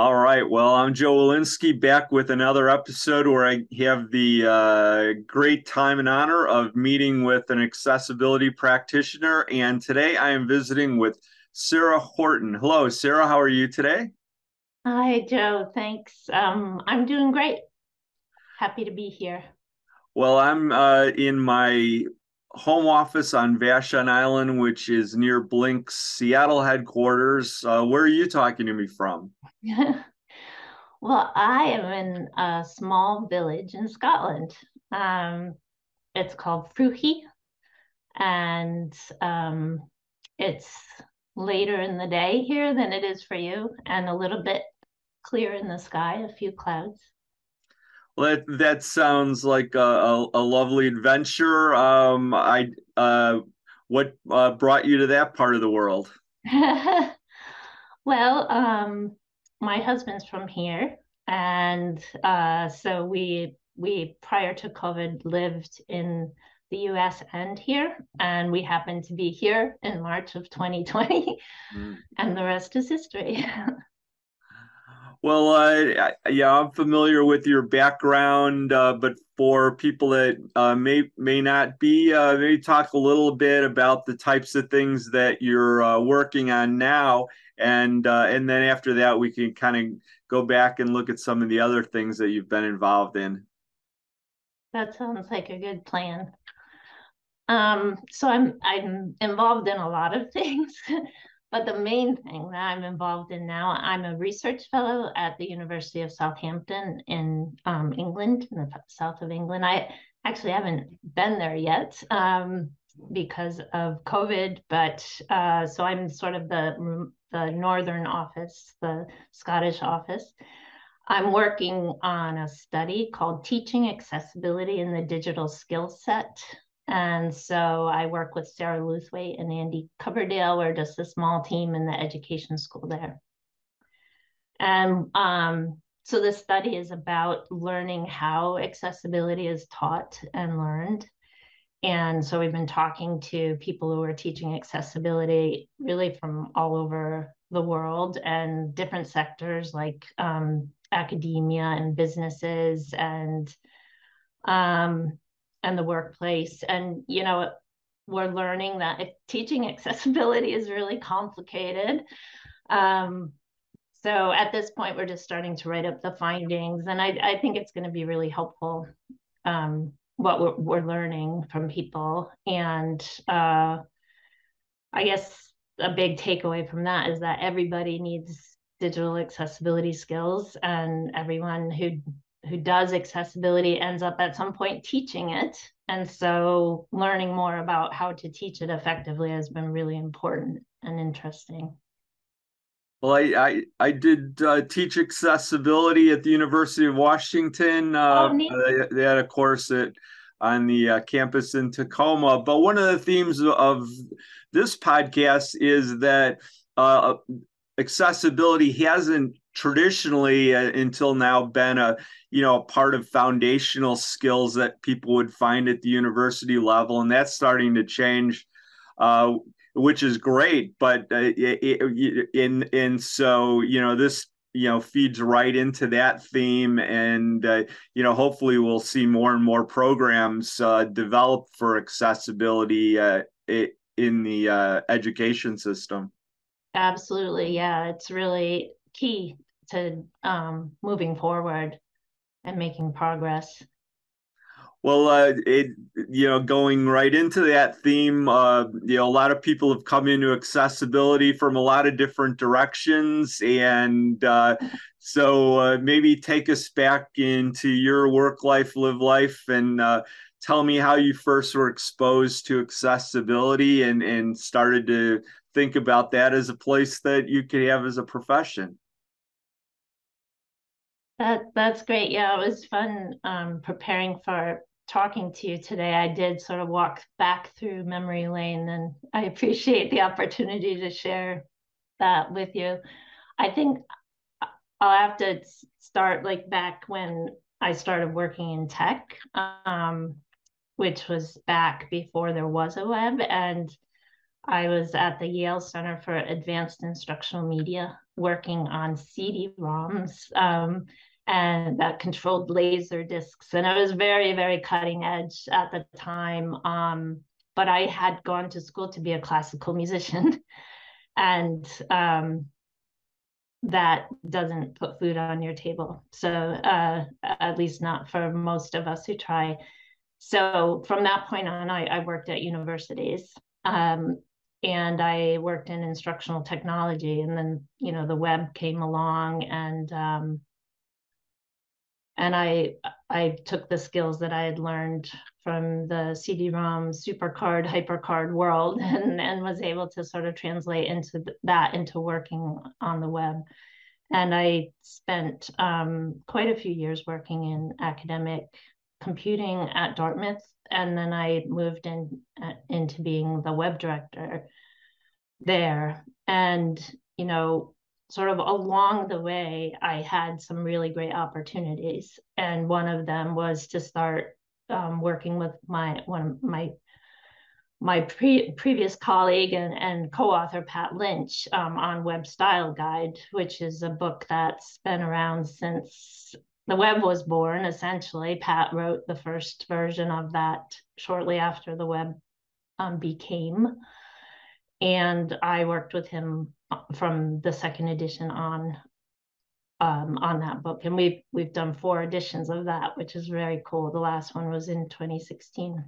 All right. Well, I'm Joe Welinske back with another episode where I have the uh, great time and honor of meeting with an accessibility practitioner. And today I am visiting with Sarah Horton. Hello, Sarah. How are you today? Hi, Joe. Thanks. Um, I'm doing great. Happy to be here. Well, I'm uh, in my home office on Vashon Island, which is near Blink's Seattle headquarters. Uh, where are you talking to me from? well, I am in a small village in Scotland. Um, it's called Fruchi, and um, it's later in the day here than it is for you, and a little bit clear in the sky, a few clouds. Well, that that sounds like a, a, a lovely adventure. Um, I uh, what uh, brought you to that part of the world? well, um, my husband's from here, and uh, so we we prior to COVID lived in the U.S. and here, and we happened to be here in March of 2020, mm. and the rest is history. Well, uh, yeah, I'm familiar with your background, uh, but for people that uh, may may not be, uh, maybe talk a little bit about the types of things that you're uh, working on now, and uh, and then after that, we can kind of go back and look at some of the other things that you've been involved in. That sounds like a good plan. Um, so I'm I'm involved in a lot of things. But the main thing that I'm involved in now, I'm a research fellow at the University of Southampton in um, England, in the south of England. I actually haven't been there yet um, because of COVID, but uh, so I'm sort of the the northern office, the Scottish office. I'm working on a study called Teaching Accessibility in the Digital Skill Set and so I work with Sarah Lewthwaite and Andy Coverdale. We're just a small team in the education school there. And um, so this study is about learning how accessibility is taught and learned. And so we've been talking to people who are teaching accessibility really from all over the world and different sectors like um, academia and businesses and um, and the workplace. And, you know, we're learning that teaching accessibility is really complicated. Um, so at this point, we're just starting to write up the findings. And I, I think it's going to be really helpful um, what we're, we're, learning from people. And uh, I guess a big takeaway from that is that everybody needs digital accessibility skills and everyone who who does accessibility ends up at some point teaching it. And so learning more about how to teach it effectively has been really important and interesting. Well, I I, I did uh, teach accessibility at the University of Washington. Uh, oh, they, they, had a course at on the uh, campus in Tacoma. But one of the themes of this podcast is that uh, accessibility hasn't traditionally uh, until now been a you know part of foundational skills that people would find at the university level and that's starting to change uh, which is great but uh, in in so you know this you know feeds right into that theme and uh, you know hopefully we'll see more and more programs uh, developed for accessibility uh, in the uh, education system absolutely yeah it's really key to um, moving forward and making progress. Well, uh, it you know going right into that theme, uh, you know a lot of people have come into accessibility from a lot of different directions, and uh, so uh, maybe take us back into your work life, live life, and uh, tell me how you first were exposed to accessibility and and started to think about that as a place that you could have as a profession. That that's great. Yeah, it was fun um, preparing for talking to you today. I did sort of walk back through memory lane, and I appreciate the opportunity to share that with you. I think I'll have to start like back when I started working in tech, um, which was back before there was a web, and I was at the Yale Center for Advanced Instructional Media working on CD-ROMs um, and that controlled laser discs. And it was very, very cutting edge at the time. Um, but I had gone to school to be a classical musician. and um, that doesn't put food on your table. So, uh, at least not for most of us who try. So, from that point on, I, I worked at universities. Um, and I worked in instructional technology. And then, you know, the web came along, and um, and I I took the skills that I had learned from the CD-ROM, supercard, hypercard world, and and was able to sort of translate into that into working on the web. And I spent um, quite a few years working in academic computing at Dartmouth, and then I moved in uh, into being the web director there. And you know, sort of along the way, I had some really great opportunities, and one of them was to start um, working with my one of my my pre- previous colleague and, and co-author Pat Lynch um, on Web Style Guide, which is a book that's been around since the web was born. Essentially, Pat wrote the first version of that shortly after the web um, became, and I worked with him from the second edition on um, on that book, and we've we've done four editions of that, which is very cool. The last one was in 2016.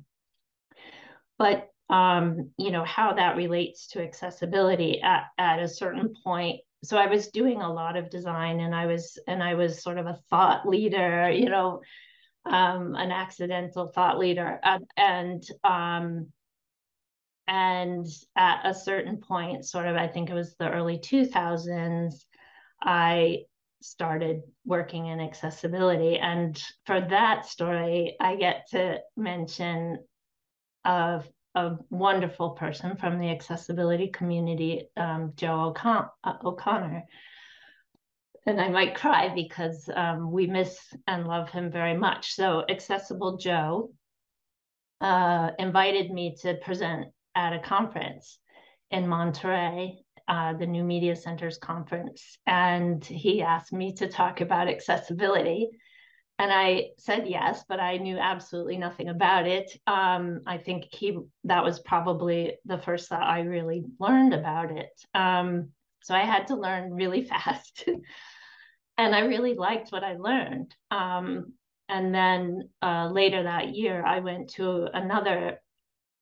But um, you know how that relates to accessibility at at a certain point. So I was doing a lot of design, and I was and I was sort of a thought leader, you know, um, an accidental thought leader, uh, and um, and at a certain point, sort of, I think it was the early 2000s, I started working in accessibility. And for that story, I get to mention a, a wonderful person from the accessibility community, um, Joe uh, O'Connor. And I might cry because um, we miss and love him very much. So, Accessible Joe uh, invited me to present at a conference in Monterey, uh, the New Media Centers conference, and he asked me to talk about accessibility. And I said yes, but I knew absolutely nothing about it. Um, I think he that was probably the first that I really learned about it. Um, so I had to learn really fast. and I really liked what I learned. Um, and then uh, later that year, I went to another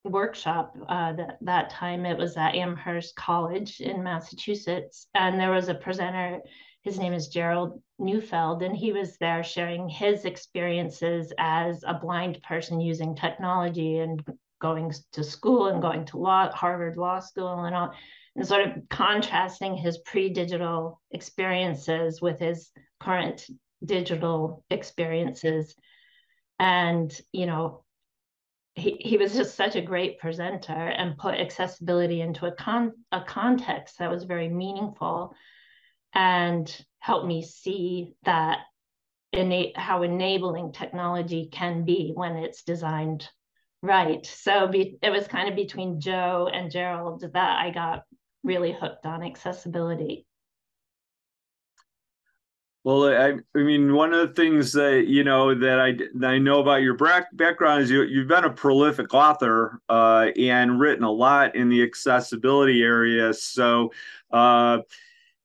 workshop uh, that that time it was at Amherst College in Massachusetts and there was a presenter his name is Gerald Neufeld and he was there sharing his experiences as a blind person using technology and going to school and going to law Harvard Law School and all and sort of contrasting his pre-digital experiences with his current digital experiences. And you know he, he was just such a great presenter and put accessibility into a con a context that was very meaningful and help me see that innate how enabling technology can be when it's designed right so be, it was kind of between joe and gerald that i got really hooked on accessibility well, I, I mean, one of the things that you know that I that I know about your background is you you've been a prolific author uh, and written a lot in the accessibility area. So, uh,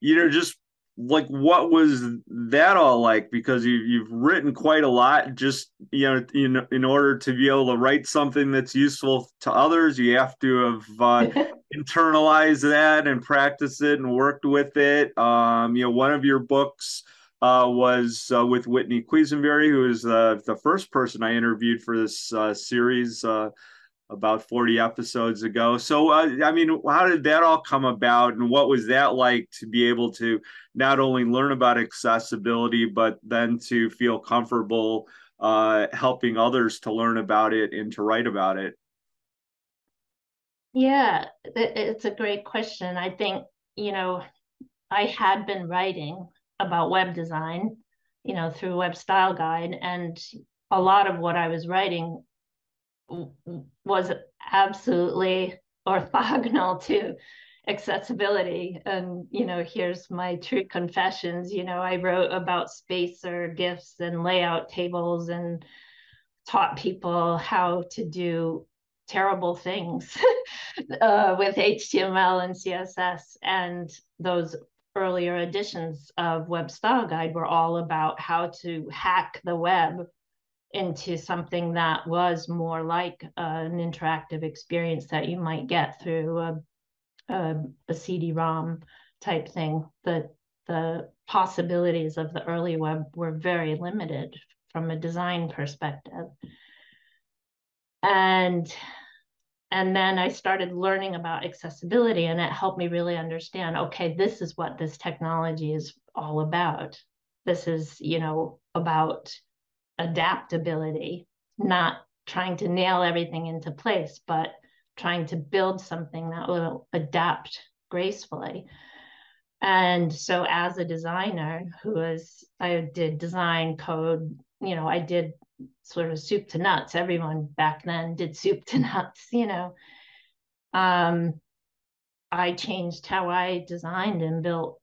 you know, just like what was that all like? Because you you've written quite a lot. Just you know, in in order to be able to write something that's useful to others, you have to have uh, internalized that and practice it and worked with it. Um, you know, one of your books uh, was uh, with Whitney Quesenbery, who is uh, the first person I interviewed for this uh, series uh, about 40 episodes ago. So, uh, I mean, how did that all come about, and what was that like to be able to not only learn about accessibility, but then to feel comfortable uh, helping others to learn about it and to write about it? Yeah, it's a great question. I think, you know, I had been writing about web design, you know, through Web Style Guide, and a lot of what I was writing was absolutely orthogonal to accessibility. And you know here's my true confessions. You know i wrote about spacer GIFs and layout tables and taught people how to do terrible things uh, with html and css and those earlier editions of web style guide were all about how to hack the web into something that was more like uh, an interactive experience that you might get through a, a, a CD-ROM type thing. The the possibilities of the early web were very limited from a design perspective. And and then I started learning about accessibility and it helped me really understand, okay, this is what this technology is all about. This is, you know, about adaptability, not trying to nail everything into place, but trying to build something that will adapt gracefully. And so as a designer who was, I did design code, you know, I did sort of soup to nuts. Everyone back then did soup to nuts, you know. Um, I changed how I designed and built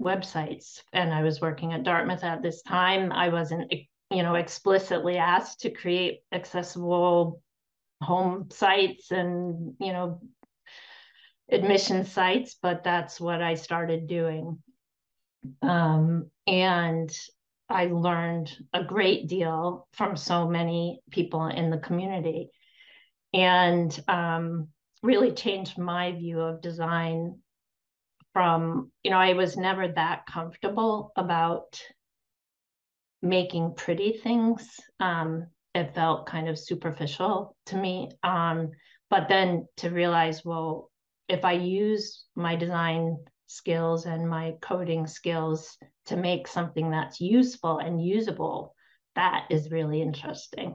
websites. And I was working at Dartmouth at this time. I wasn't you know, explicitly asked to create accessible home sites and, you know, admission sites, but that's what I started doing. Um, and I learned a great deal from so many people in the community and um, really changed my view of design from, you know, I was never that comfortable about making pretty things. Um, it felt kind of superficial to me. Um, but then to realize, well, if I use my design skills and my coding skills to make something that's useful and usable, that is really interesting.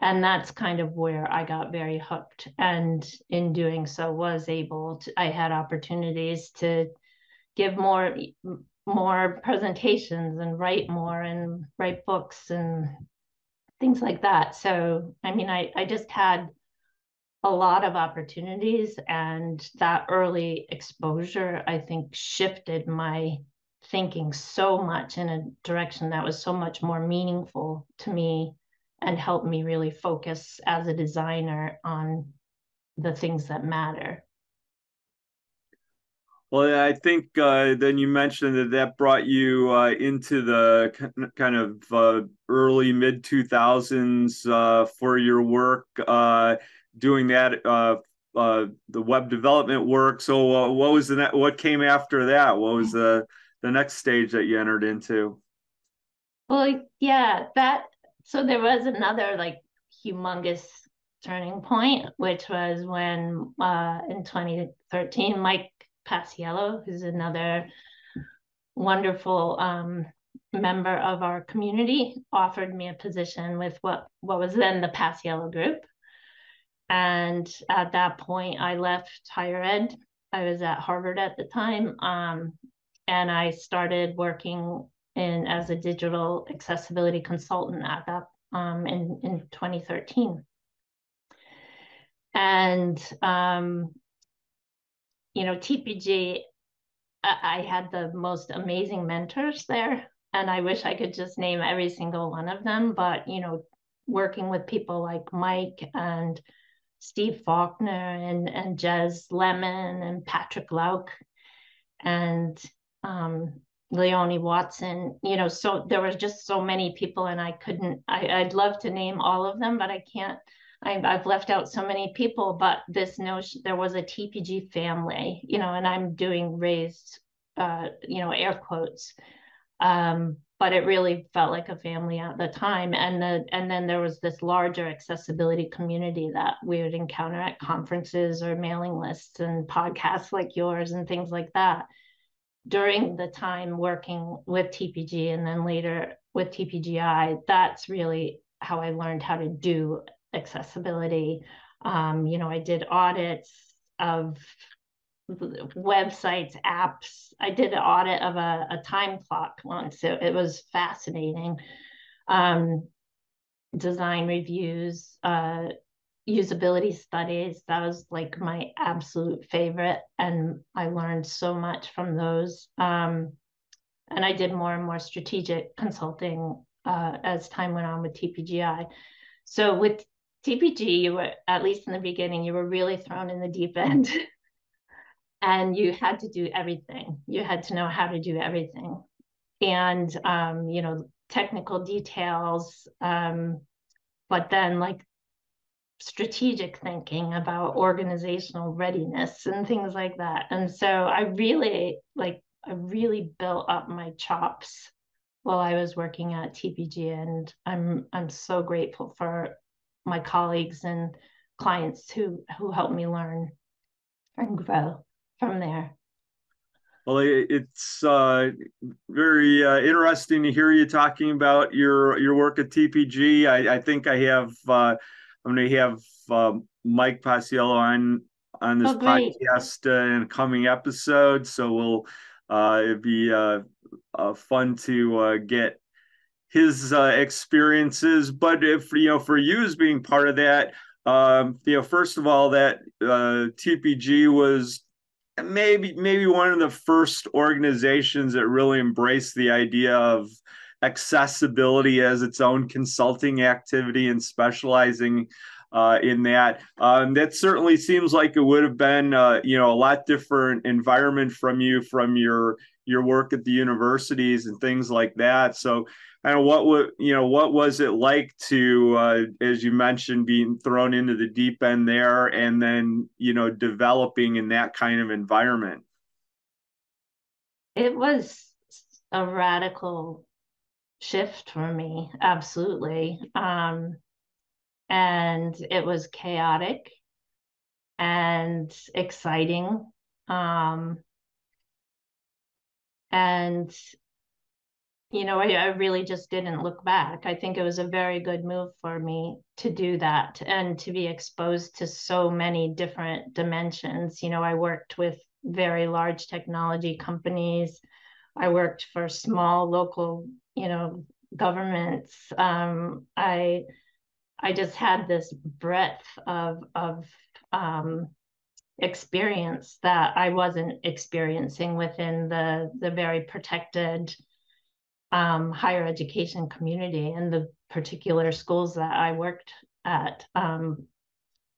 And that's kind of where I got very hooked. And in doing so, was able to, I had opportunities to give more more presentations and write more and write books and things like that. So, I mean, I, I just had a lot of opportunities, and that early exposure, I think, shifted my thinking so much in a direction that was so much more meaningful to me and helped me really focus as a designer on the things that matter. Well, I think uh, then you mentioned that that brought you uh, into the kind of uh, early mid 2000s uh, for your work uh, doing that uh, the web development work. So, what was the ne- what came after that? What was the the next stage that you entered into? Well, yeah, that so there was another like humongous turning point, which was when in 2013, Mike Paciello, who's another wonderful um, member of our community, offered me a position with what, what was then the Paciello Group. And at that point, I left higher ed. I was at Harvard at the time. Um, and I started working in as a digital accessibility consultant at that um, in, in 2013. And um, you know, TPG, I, I had the most amazing mentors there. And I wish I could just name every single one of them. But, you know, working with people like Mike and Steve Faulkner and, and Jez Lemon and Patrick Lauk and um, Leonie Watson, you know, so there was just so many people and I couldn't, I, I'd love to name all of them, but I can't I've, I've left out so many people, but this notion there was a TPG family, you know, and I'm doing raised, uh, you know, air quotes. Um, but it really felt like a family at the time. And the and then there was this larger accessibility community that we would encounter at conferences or mailing lists and podcasts like yours and things like that. During the time working with TPG and then later with TPGI, that's really how I learned how to do accessibility. Um, you know, I did audits of websites, apps. I did an audit of a, a time clock once. So it was fascinating. Um, design reviews, uh, usability studies. That was like my absolute favorite. And I learned so much from those. Um, and I did more and more strategic consulting uh, as time went on with TPGI. So with TPG, you were, at least in the beginning, you were really thrown in the deep end. and you had to do everything. You had to know how to do everything. And, um, you know, technical details, um, but then like strategic thinking about organizational readiness and things like that. And so I really like I really built up my chops while I was working at TPG and I'm I'm so grateful for my colleagues and clients who who helped me learn and grow from there. Well, it's uh, very uh, interesting to hear you talking about your your work at TPG. I, I think I have uh, I'm going to have um, Mike Paciello on on this oh, podcast uh, in a coming episode, so we'll uh, it'd be uh, fun to get his experiences. But if you know, for you as being part of that, um, you know, first of all, that TPG was maybe maybe one of the first organizations that really embraced the idea of accessibility as its own consulting activity and specializing uh, in that. Um, that certainly seems like it would have been, uh, you know, a lot different environment from you from your your work at the universities and things like that. So, and what would you know what was it like to uh, as you mentioned being thrown into the deep end there and then you know developing in that kind of environment? It was a radical shift for me absolutely. Um, and it was chaotic and exciting. Um, and you know, I, I, really just didn't look back. I think it was a very good move for me to do that and to be exposed to so many different dimensions. You know, I worked with very large technology companies. I worked for small local, you know, governments. Um, I I just had this breadth of of um, experience that I wasn't experiencing within the the very protected um, higher education community and the particular schools that I worked at um,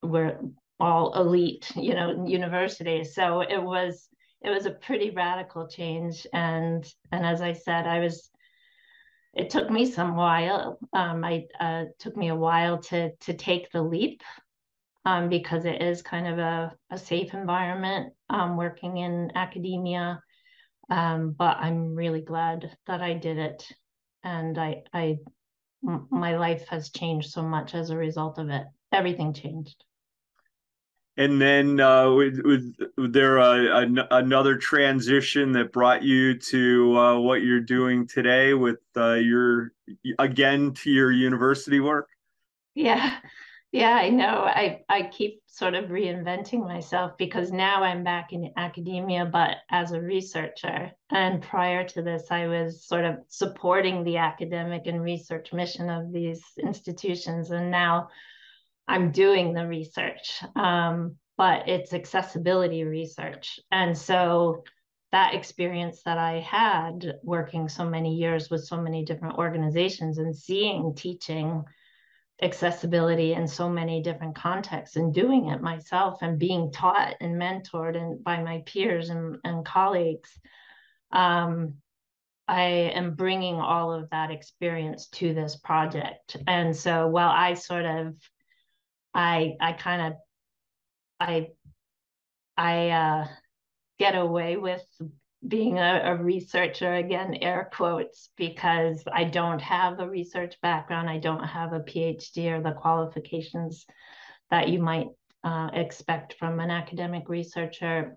were all elite, you know, universities. So it was it was a pretty radical change, and and as I said, I was. It took me some while. Um, I uh, took me a while to to take the leap, um, because it is kind of a, a safe environment um, working in academia um, but I'm really glad that I did it, and I, I, m- my life has changed so much as a result of it. Everything changed. And then, uh, was, was there a, a, another transition that brought you to uh, what you're doing today with uh, your again to your university work? Yeah, yeah, I know. I, I keep sort of reinventing myself because now I'm back in academia, but as a researcher. And prior to this, I was sort of supporting the academic and research mission of these institutions. And now I'm doing the research, um, but it's accessibility research. And so that experience that I had working so many years with so many different organizations and seeing teaching accessibility in so many different contexts and doing it myself and being taught and mentored and by my peers and, and colleagues um, i am bringing all of that experience to this project. And so while i sort of i i kind of i i uh, get away with being a, a, researcher again air quotes because i don't have a research background i don't have a phd or the qualifications that you might uh, expect from an academic researcher.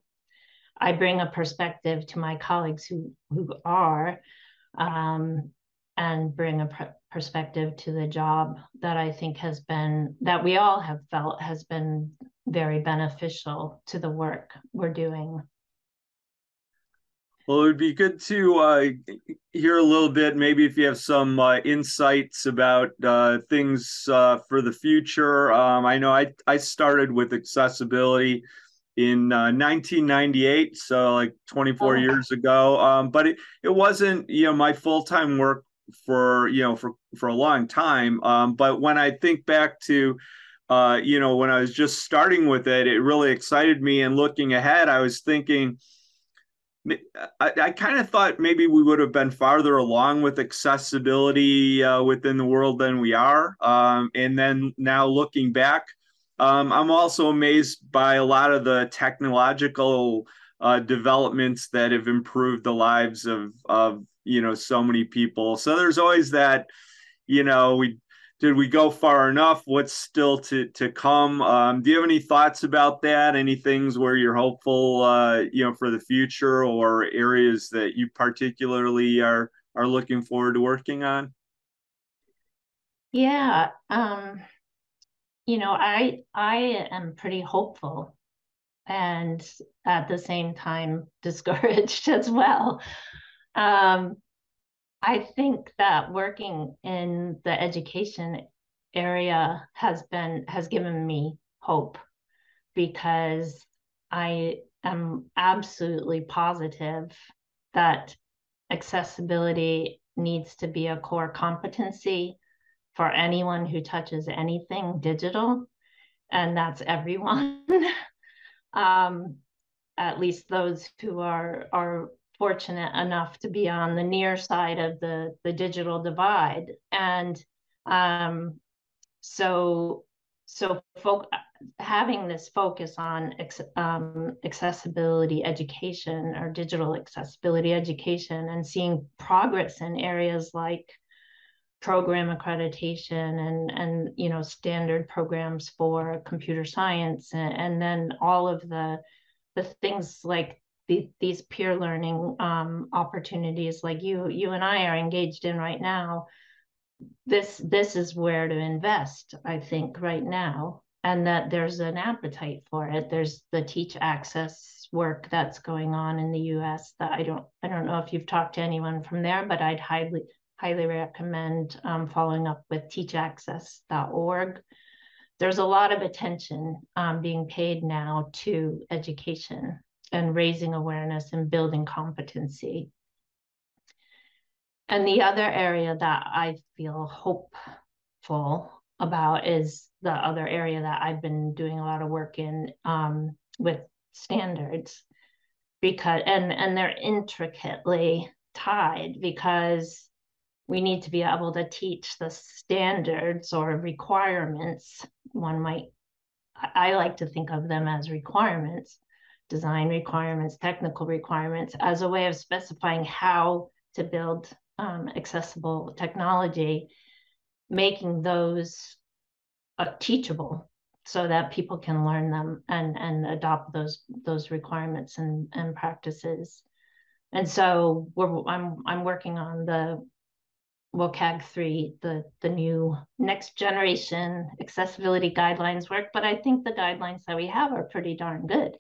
I bring a perspective to my colleagues who who are um, and bring a pr- perspective to the job that i think has been that we all have felt has been very beneficial to the work we're doing well, it would be good to uh, hear a little bit, maybe if you have some uh, insights about uh, things uh, for the future. Um, I know I, I started with accessibility in 1998, uh, so like 24 oh. years ago. Um, but it, it wasn't, you know, my full time work for, you know, for, for a long time. Um, but when I think back to, uh, you know, when I was just starting with it, it really excited me. And looking ahead, I was thinking, I, I kind of thought maybe we would have been farther along with accessibility uh, within the world than we are. Um, and then now looking back, um, I'm also amazed by a lot of the technological uh, developments that have improved the lives of, of you know so many people. So there's always that, you know, we did we go far enough? What's still to to come? Um, do you have any thoughts about that? Any things where you're hopeful, uh, you know, for the future, or areas that you particularly are are looking forward to working on? Yeah, um, you know, I I am pretty hopeful, and at the same time discouraged as well. Um, I think that working in the education area has been has given me hope because I am absolutely positive that accessibility needs to be a core competency for anyone who touches anything digital and that's everyone. Um, at least those who are are fortunate enough to be on the near side of the the digital divide. And um, so so having this focus on um, accessibility education or digital accessibility education and seeing progress in areas like program accreditation and and you know standard programs for computer science and, and then all of the the things like the, these peer learning um, opportunities like you you and I are engaged in right now, this this is where to invest, I think, right now, and that there's an appetite for it. There's the teach access work that's going on in the U.S. that I don't I don't know if you've talked to anyone from there, but I'd highly highly recommend um, following up with teachaccess.org. There's a lot of attention um, being paid now to education and raising awareness and building competency. And the other area that I feel hopeful about is the other area that I've been doing a lot of work in um, with standards because and and they're intricately tied because we need to be able to teach the standards or requirements one might i like to think of them as requirements design requirements, technical requirements as a way of specifying how to build um, accessible technology, making those uh, teachable so that people can learn them and, and adopt those those requirements and, and practices. And so we're, I'm I'm working on the WCAG 3, the, the new next generation accessibility guidelines work, but I think the guidelines that we have are pretty darn good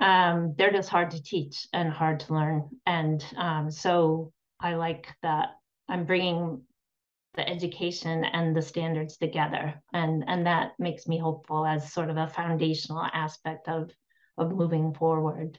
um, they're just hard to teach and hard to learn. And um, so I like that I'm bringing the education and the standards together, and and that makes me hopeful as sort of a foundational aspect of of moving forward.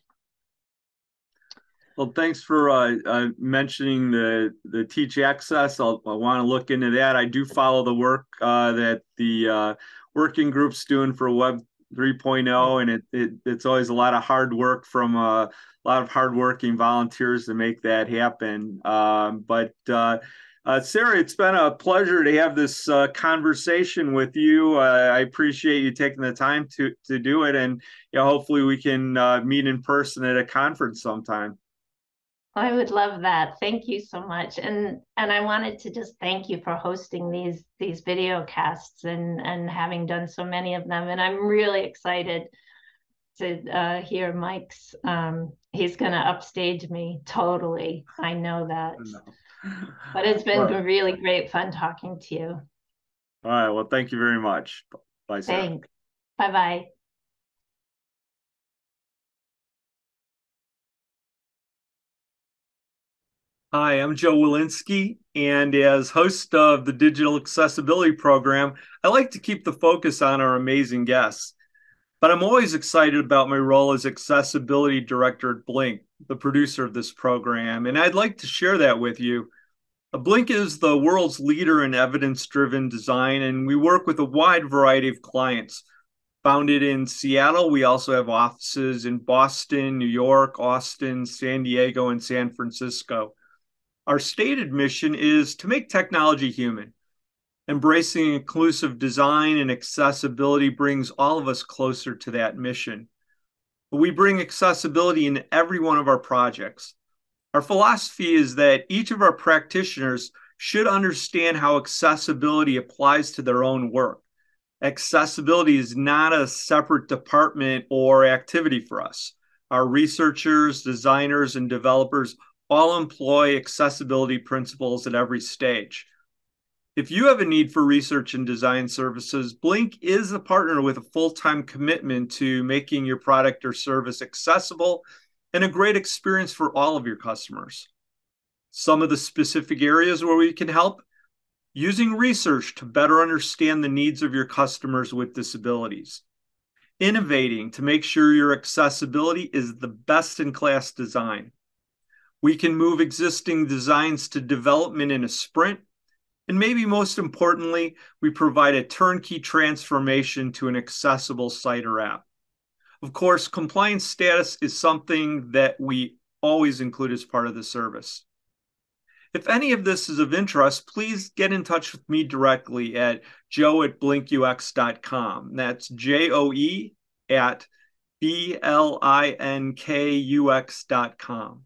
Well, thanks for uh, uh, mentioning the the Teach Access. I'll, i want to look into that. I do follow the work uh, that the uh, working group's doing for Web 3.0 and it, it it's always a lot of hard work from uh, a lot of hardworking volunteers to make that happen um, but uh, uh, Sarah, it's been a pleasure to have this uh, conversation with you. Uh, I appreciate you taking the time to to do it, and you know, hopefully we can meet in person at a conference sometime. I would love that. Thank you so much. And and I wanted to just thank you for hosting these these video casts and and having done so many of them. And I'm really excited to uh, hear Mike's. Um, he's going to upstage me totally. I know that. But it's been right. really great fun talking to you. All right. Well, thank you very much. Bye. Thanks. Bye bye. Hi, I'm Joe Welinske, and as host of the Digital Accessibility Program, I like to keep the focus on our amazing guests. But I'm always excited about my role as Accessibility Director at Blink, the producer of this program, and I'd like to share that with you. Blink is the world's leader in evidence driven design, and we work with a wide variety of clients. Founded in Seattle, we also have offices in Boston, New York, Austin, San Diego, and San Francisco. Our stated mission is to make technology human. Embracing inclusive design and accessibility brings all of us closer to that mission. We bring accessibility in every one of our projects. Our philosophy is that each of our practitioners should understand how accessibility applies to their own work. Accessibility is not a separate department or activity for us. Our researchers, designers, and developers all employ accessibility principles at every stage. If you have a need for research and design services, Blink is a partner with a full time commitment to making your product or service accessible and a great experience for all of your customers. Some of the specific areas where we can help using research to better understand the needs of your customers with disabilities, innovating to make sure your accessibility is the best in class design we can move existing designs to development in a sprint. And maybe most importantly, we provide a turnkey transformation to an accessible site or app. Of course, compliance status is something that we always include as part of the service. If any of this is of interest, please get in touch with me directly at joe at blinkux.com. That's J O E at B L I N K U X.com.